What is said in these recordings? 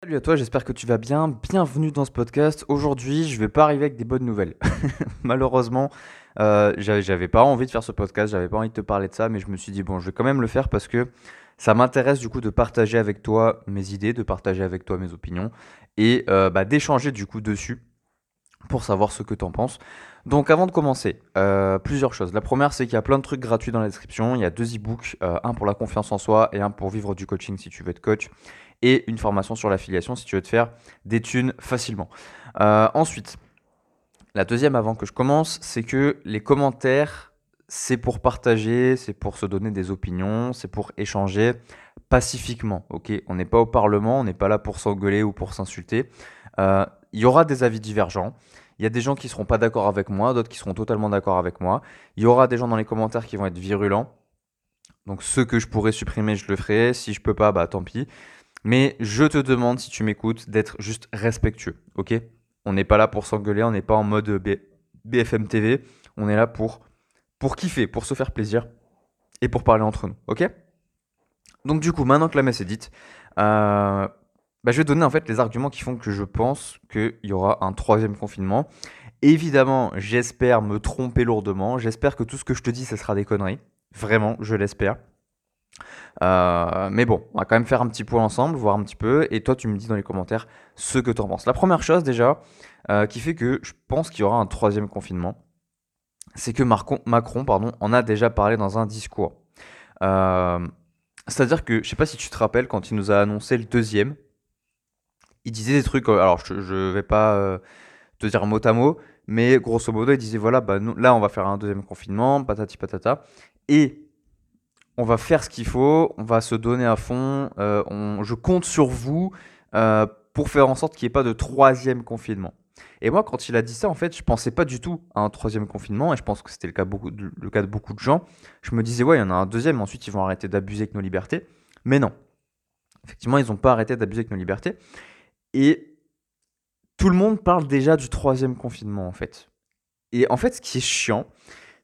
Salut à toi, j'espère que tu vas bien. Bienvenue dans ce podcast. Aujourd'hui, je vais pas arriver avec des bonnes nouvelles. Malheureusement, euh, j'avais pas envie de faire ce podcast, j'avais pas envie de te parler de ça, mais je me suis dit bon, je vais quand même le faire parce que ça m'intéresse du coup de partager avec toi mes idées, de partager avec toi mes opinions et euh, bah, d'échanger du coup dessus pour savoir ce que tu en penses. Donc avant de commencer, euh, plusieurs choses. La première, c'est qu'il y a plein de trucs gratuits dans la description. Il y a deux e-books, euh, un pour la confiance en soi et un pour vivre du coaching si tu veux être coach, et une formation sur l'affiliation si tu veux te faire des thunes facilement. Euh, ensuite, la deuxième avant que je commence, c'est que les commentaires, c'est pour partager, c'est pour se donner des opinions, c'est pour échanger pacifiquement. Ok, on n'est pas au Parlement, on n'est pas là pour s'engueuler ou pour s'insulter. Euh, il y aura des avis divergents. Il y a des gens qui seront pas d'accord avec moi, d'autres qui seront totalement d'accord avec moi. Il y aura des gens dans les commentaires qui vont être virulents. Donc ceux que je pourrais supprimer, je le ferai. Si je peux pas, bah tant pis. Mais je te demande, si tu m'écoutes, d'être juste respectueux, ok? On n'est pas là pour s'engueuler, on n'est pas en mode BFM TV. On est là pour, pour kiffer, pour se faire plaisir et pour parler entre nous, Donc du coup, maintenant que la messe est dite, euh, bah, je vais donner en fait les arguments qui font que je pense qu'il y aura un troisième confinement. Évidemment, j'espère me tromper lourdement. J'espère que tout ce que je te dis, ce sera des conneries. Vraiment, je l'espère. Euh, mais bon, on va quand même faire un petit point ensemble, voir un petit peu. Et toi, tu me dis dans les commentaires ce que tu en penses. La première chose déjà, euh, qui fait que je pense qu'il y aura un troisième confinement, c'est que Macron pardon, en a déjà parlé dans un discours. Euh, C'est-à-dire que, je sais pas si tu te rappelles, quand il nous a annoncé le deuxième, il disait des trucs, alors je, je vais pas te dire mot à mot, mais grosso modo, il disait voilà, bah, là on va faire un deuxième confinement, patati patata, et on va faire ce qu'il faut, on va se donner à fond, euh, je compte sur vous euh, pour faire en sorte qu'il n'y ait pas de troisième confinement. Et moi, quand il a dit ça, en fait, je pensais pas du tout à un troisième confinement, et je pense que c'était le cas, beaucoup de- le cas de beaucoup de gens. Je me disais, ouais, il y en a un deuxième, ensuite ils vont arrêter d'abuser avec nos libertés. Mais non, effectivement, ils n'ont pas arrêté d'abuser avec nos libertés. Et tout le monde parle déjà du troisième confinement, en fait. Et en fait, ce qui est chiant,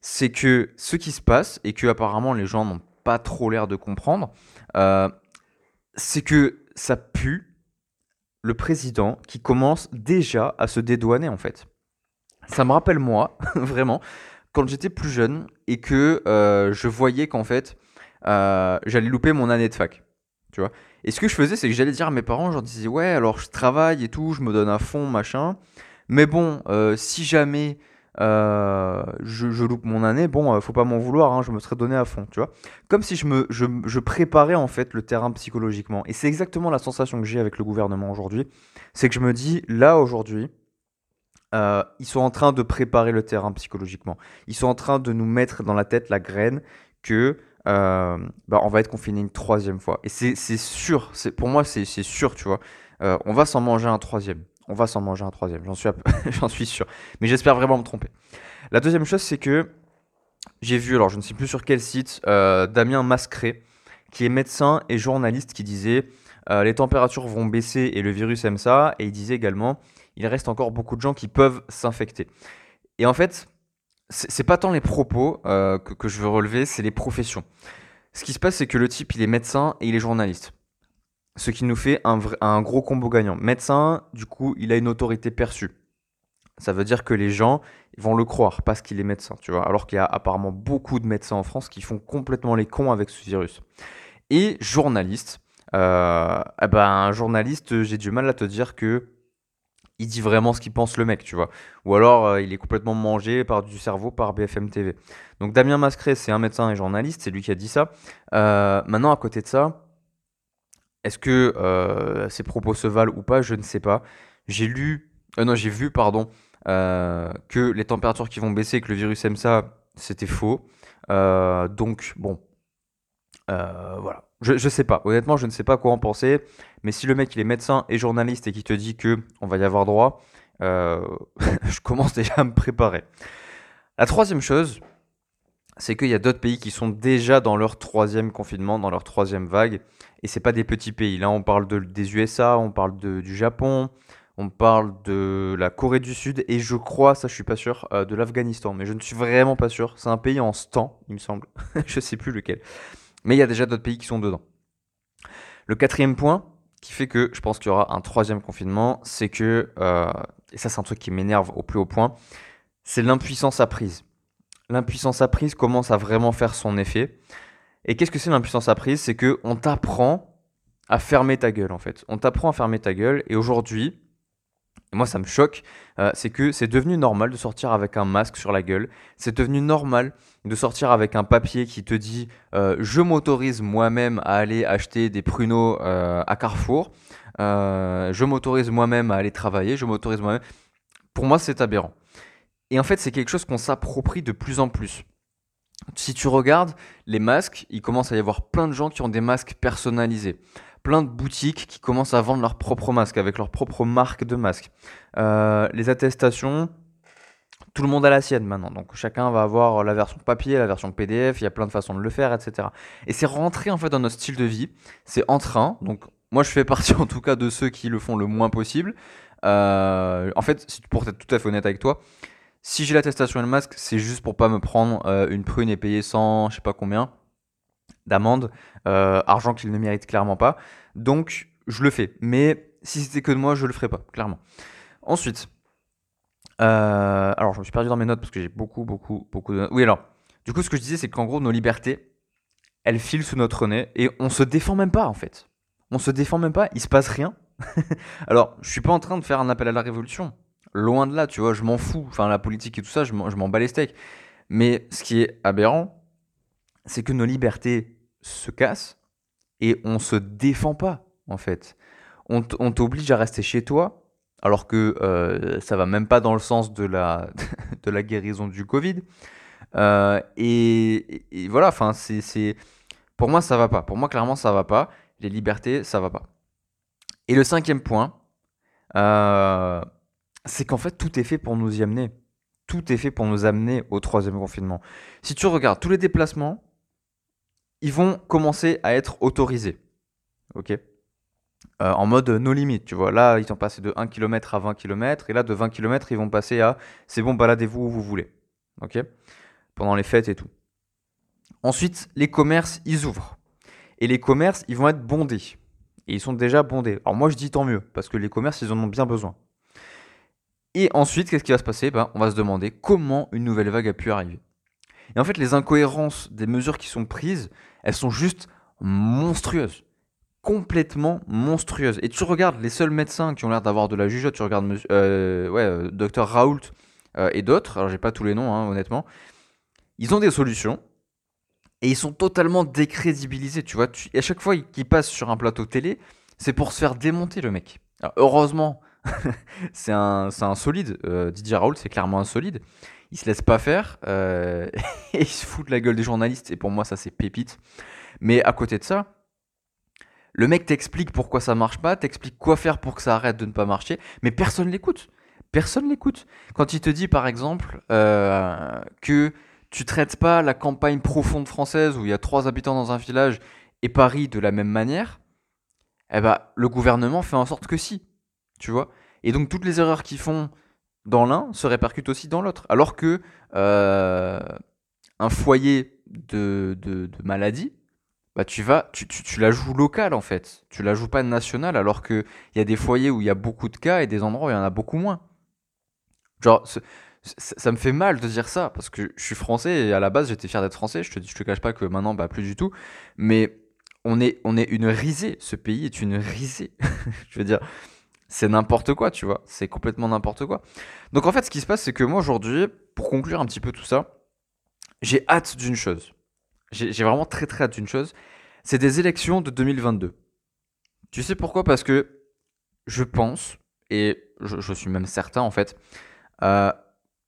c'est que ce qui se passe, et que apparemment les gens n'ont pas trop l'air de comprendre, euh, c'est que ça pue le président qui commence déjà à se dédouaner, en fait. Ça me rappelle moi, vraiment, quand j'étais plus jeune et que euh, je voyais qu'en fait, euh, j'allais louper mon année de fac. Tu vois Et ce que je faisais, c'est que j'allais dire à mes parents, je leur disais, ouais, alors je travaille et tout, je me donne à fond, machin. Mais bon, si jamais euh, je, loupe mon année, bon, euh, faut pas m'en vouloir, hein, je me serais donné à fond, tu vois. Comme si je me, je, préparais en fait le terrain psychologiquement. Et c'est exactement la sensation que j'ai avec le gouvernement aujourd'hui. C'est que je me dis, là aujourd'hui, euh, ils sont en train de préparer le terrain psychologiquement. Ils sont en train de nous mettre dans la tête la graine que bah, on va être confiné une troisième fois. Et c'est sûr, pour moi c'est sûr, tu vois. On va s'en manger un troisième. On va s'en manger un troisième, j'en suis, suis sûr. Mais j'espère vraiment me tromper. La deuxième chose, c'est que j'ai vu, alors je ne sais plus sur quel site, euh, Damien Mascret, qui est médecin et journaliste, qui disait euh, les températures vont baisser et le virus aime ça. Et il disait également il reste encore beaucoup de gens qui peuvent s'infecter. Et en fait, c'est pas tant les propos euh, que, que je veux relever, c'est les professions. Ce qui se passe, c'est que le type, il est médecin et il est journaliste. Ce qui nous fait un, un gros combo gagnant. Médecin, du coup, il a une autorité perçue. Ça veut dire que les gens vont le croire parce qu'il est médecin, tu vois. Alors qu'il y a apparemment beaucoup de médecins en France qui font complètement les cons avec ce virus. Et journaliste, euh, eh ben, un journaliste, j'ai du mal à te dire que il dit vraiment ce qu'il pense le mec, tu vois. Ou alors euh, il est complètement mangé par du cerveau par BFM TV. Donc Damien Mascret, c'est un médecin et journaliste, c'est lui qui a dit ça. Euh, maintenant, à côté de ça, est-ce que euh, ses propos se valent ou pas? Je ne sais pas. J'ai lu, euh, non, j'ai vu, pardon, euh, que les températures qui vont baisser, que le virus aime ça, c'était faux. Donc bon, voilà. Je, je sais pas. Honnêtement, je ne sais pas quoi en penser. Mais si le mec il est médecin et journaliste et qui te dit que on va y avoir droit, je commence déjà à me préparer. La troisième chose, c'est qu'il y a d'autres pays qui sont déjà dans leur troisième confinement, dans leur troisième vague, et c'est pas des petits pays. Là, on parle de- des USA, on parle du Japon, on parle de la Corée du Sud, et je crois, ça je suis pas sûr, euh, de l'Afghanistan, mais je ne suis vraiment pas sûr. C'est un pays en stand, il me semble. je sais plus lequel. Mais il y a déjà d'autres pays qui sont dedans. Le quatrième point, qui fait que je pense qu'il y aura un troisième confinement, c'est que, euh, et ça c'est un truc qui m'énerve au plus haut point, c'est l'impuissance apprise. L'impuissance apprise commence à vraiment faire son effet. Et qu'est-ce que c'est l'impuissance apprise? C'est que on t'apprend à fermer ta gueule en fait. On t'apprend à fermer ta gueule et aujourd'hui, moi ça me choque, euh, c'est que c'est devenu normal de sortir avec un masque sur la gueule. C'est devenu normal de sortir avec un papier qui te dit euh, je m'autorise moi-même à aller acheter des pruneaux euh, à Carrefour. je m'autorise moi-même à aller travailler. Je m'autorise moi-même. Pour moi c'est aberrant. Et en fait c'est quelque chose qu'on s'approprie de plus en plus. Si tu regardes les masques, il commence à y avoir plein de gens qui ont des masques personnalisés plein de boutiques qui commencent à vendre leurs propres masques avec leur propre marque de masques. Euh, les attestations, tout le monde a la sienne maintenant. Donc chacun va avoir la version papier, la version PDF, il y a plein de façons de le faire, etc. Et c'est rentré en fait dans notre style de vie. C'est en train. Donc moi je fais partie en tout cas de ceux qui le font le moins possible. Euh, en fait, pour être tout à fait honnête avec toi, si j'ai l'attestation et le masque, c'est juste pour pas me prendre euh, une prune et payer 100, je sais pas combien d'amende, euh, argent qu'il ne mérite clairement pas. Donc, je le fais. Mais si c'était que de moi, je le ferais pas, clairement. Ensuite, euh, alors je me suis perdu dans mes notes parce que j'ai beaucoup, beaucoup, beaucoup de... Oui, alors, du coup, ce que je disais, c'est qu'en gros, nos libertés, elles filent sous notre nez et on se défend même pas, en fait. On se défend même pas, il se passe rien. alors, je suis pas en train de faire un appel à la révolution. Loin de là, tu vois, je m'en fous. Enfin, la politique et tout ça, je m'en bats les steaks. Mais ce qui est aberrant, c'est que nos libertés se casse et on se défend pas, en fait. On t'oblige à rester chez toi, alors que euh, ça va même pas dans le sens de la, de la guérison du Covid. Euh, et, voilà, enfin, c'est, pour moi, ça va pas. Pour moi, clairement, ça va pas. Les libertés, ça va pas. Et le cinquième point, euh, c'est qu'en fait, tout est fait pour nous y amener. Tout est fait pour nous amener au troisième confinement. Si tu regardes tous les déplacements, ils vont commencer à être autorisés. Ok? Euh, En mode no limit, tu vois. Là, ils sont passés de 1 km à 20 km, et là, de 20 km, ils vont passer à c'est bon, baladez-vous où vous voulez. Ok? Pendant les fêtes et tout. Ensuite, les commerces, ils ouvrent. Et les commerces, ils vont être bondés. Et ils sont déjà bondés. Alors moi, je dis tant mieux, parce que les commerces, ils en ont bien besoin. Et ensuite, qu'est-ce qui va se passer? Ben, On va se demander comment une nouvelle vague a pu arriver. Et en fait, les incohérences des mesures qui sont prises, elles sont juste monstrueuses. Complètement monstrueuses. Et tu regardes les seuls médecins qui ont l'air d'avoir de la jugeote, tu regardes euh, ouais, euh, docteur Raoult euh, et d'autres, alors j'ai pas tous les noms, hein, honnêtement, ils ont des solutions et ils sont totalement décrédibilisés. Tu vois, à chaque fois qu'ils passent sur un plateau télé, c'est pour se faire démonter le mec. heureusement, c'est un, un, solide. Didier Raoult, c'est clairement un solide il se laisse pas faire euh, et il se fout de la gueule des journalistes. Et pour moi, ça c'est pépite. Mais à côté de ça, le mec t'explique pourquoi ça marche pas, t'explique quoi faire pour que ça arrête de ne pas marcher, mais personne l'écoute. Personne l'écoute. Quand il te dit par exemple euh, que tu traites pas la campagne profonde française où il y a trois habitants dans un village et Paris de la même manière, eh ben, le gouvernement fait en sorte que si. Tu vois Et donc toutes les erreurs qu'ils font dans l'un se répercute aussi dans l'autre. Alors que euh, un foyer de, de, maladie, bah tu vas, tu, tu, la joues locale en fait. Tu la joues pas nationale alors qu'il y a des foyers où il y a beaucoup de cas et des endroits où il y en a beaucoup moins. Genre, ça me fait mal de dire ça parce que je suis français et à la base j'étais fier d'être français. Je te, je te cache pas que maintenant, bah plus du tout. Mais on est, on est une risée. Ce pays est une risée. je veux dire, c'est n'importe quoi, tu vois. C'est complètement n'importe quoi. Donc en fait, ce qui se passe, c'est que moi aujourd'hui, pour conclure un petit peu tout ça, j'ai hâte d'une chose. J'ai vraiment très très hâte d'une chose. C'est des élections de 2022. Tu sais pourquoi? Parce que je pense, et je, suis même certain en fait, euh,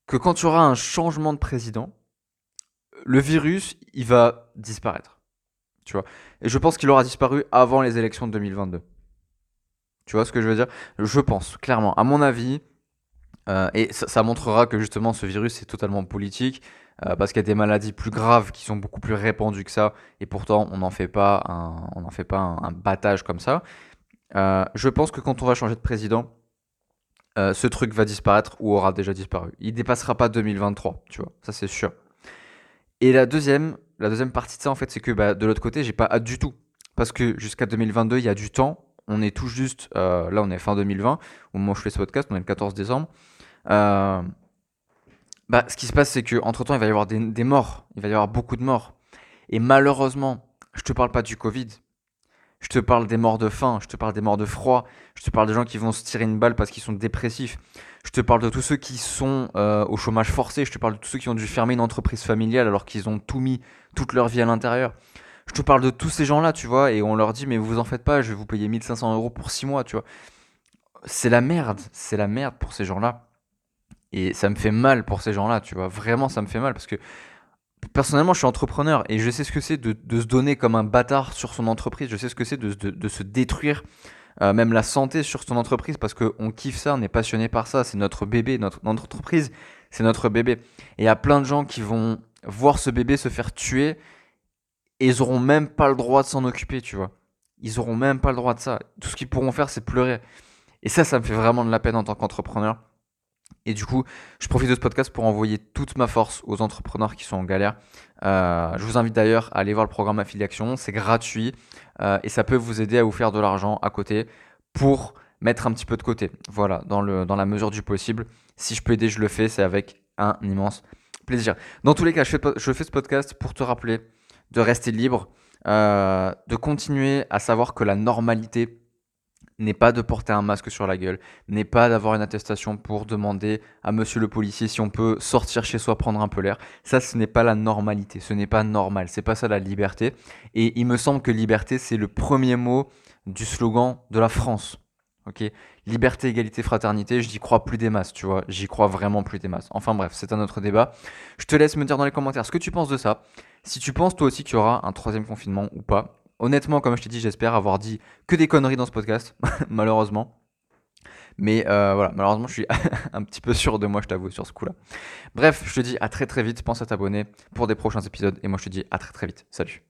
que quand tu auras un changement de président, le virus, il va disparaître. Tu vois? Et je pense qu'il aura disparu avant les élections de 2022. Tu vois ce que je veux dire? Je pense, clairement. À mon avis, euh, et ça, montrera que justement ce virus est totalement politique, euh, parce qu'il y a des maladies plus graves qui sont beaucoup plus répandues que ça, et pourtant on n'en fait pas un, on fait pas un, battage comme ça. Euh, je pense que quand on va changer de président, ce truc va disparaître ou aura déjà disparu. Il dépassera pas 2023, tu vois, ça c'est sûr. Et la deuxième, la deuxième partie de ça en fait, c'est que bah, de l'autre côté, j'ai pas hâte du tout, parce que jusqu'à 2022, il y a du temps on est tout juste, euh, là on est fin 2020, au moment où je fais ce podcast, on est le 14 décembre. Euh, bah, ce qui se passe, c'est qu'entre temps, il va y avoir des, morts, il va y avoir beaucoup de morts. Et malheureusement, je te parle pas du Covid, je te parle des morts de faim, je te parle des morts de froid, je te parle des gens qui vont se tirer une balle parce qu'ils sont dépressifs, je te parle de tous ceux qui sont euh, au chômage forcé, je te parle de tous ceux qui ont dû fermer une entreprise familiale alors qu'ils ont tout mis, toute leur vie à l'intérieur. Je te parle de tous ces gens-là, tu vois, et on leur dit, mais vous en faites pas, je vais vous payer 1500 euros pour 6 mois, tu vois. C'est la merde, c'est la merde pour ces gens-là. Et ça me fait mal pour ces gens-là, tu vois. Vraiment, ça me fait mal parce que personnellement, je suis entrepreneur et je sais ce que c'est de, se donner comme un bâtard sur son entreprise. Je sais ce que c'est de, se détruire euh, même la santé sur son entreprise parce qu'on kiffe ça, on est passionné par ça. C'est notre bébé, notre, entreprise, c'est notre bébé. Et il y a plein de gens qui vont voir ce bébé se faire tuer et ils auront même pas le droit de s'en occuper, tu vois. Ils auront même pas le droit de ça. Tout ce qu'ils pourront faire, c'est pleurer. Et ça, ça me fait vraiment de la peine en tant qu'entrepreneur. Et du coup, je profite de ce podcast pour envoyer toute ma force aux entrepreneurs qui sont en galère. Euh, je vous invite d'ailleurs à aller voir le programme Affiliation, c'est gratuit euh, et ça peut vous aider à vous faire de l'argent à côté pour mettre un petit peu de côté. Voilà, dans, le, dans la mesure du possible. Si je peux aider, je le fais, c'est avec un immense plaisir. Dans tous les cas, je fais, je fais ce podcast pour te rappeler de rester libre, euh, de continuer à savoir que la normalité n'est pas de porter un masque sur la gueule, n'est pas d'avoir une attestation pour demander à monsieur le policier si on peut sortir chez soi prendre un peu l'air. Ça, ce n'est pas la normalité, ce n'est pas normal, c'est pas ça la liberté. Et il me semble que liberté, c'est le premier mot du slogan de la France. Ok, liberté, égalité, fraternité, je n'y crois plus des masses, tu vois, j'y crois vraiment plus des masses. Enfin bref, c'est un autre débat. Je te laisse me dire dans les commentaires ce que tu penses de ça. Si tu penses toi aussi qu'il y aura un troisième confinement ou pas, Honnêtement, comme je t'ai dit, j'espère avoir dit que des conneries dans ce podcast, malheureusement. Mais euh, voilà, malheureusement, je suis un petit peu sûr de moi, je t'avoue, sur ce coup-là. Bref, je te dis à très très vite. Pense à t'abonner pour des prochains épisodes. Et moi, je te dis à très très vite. Salut.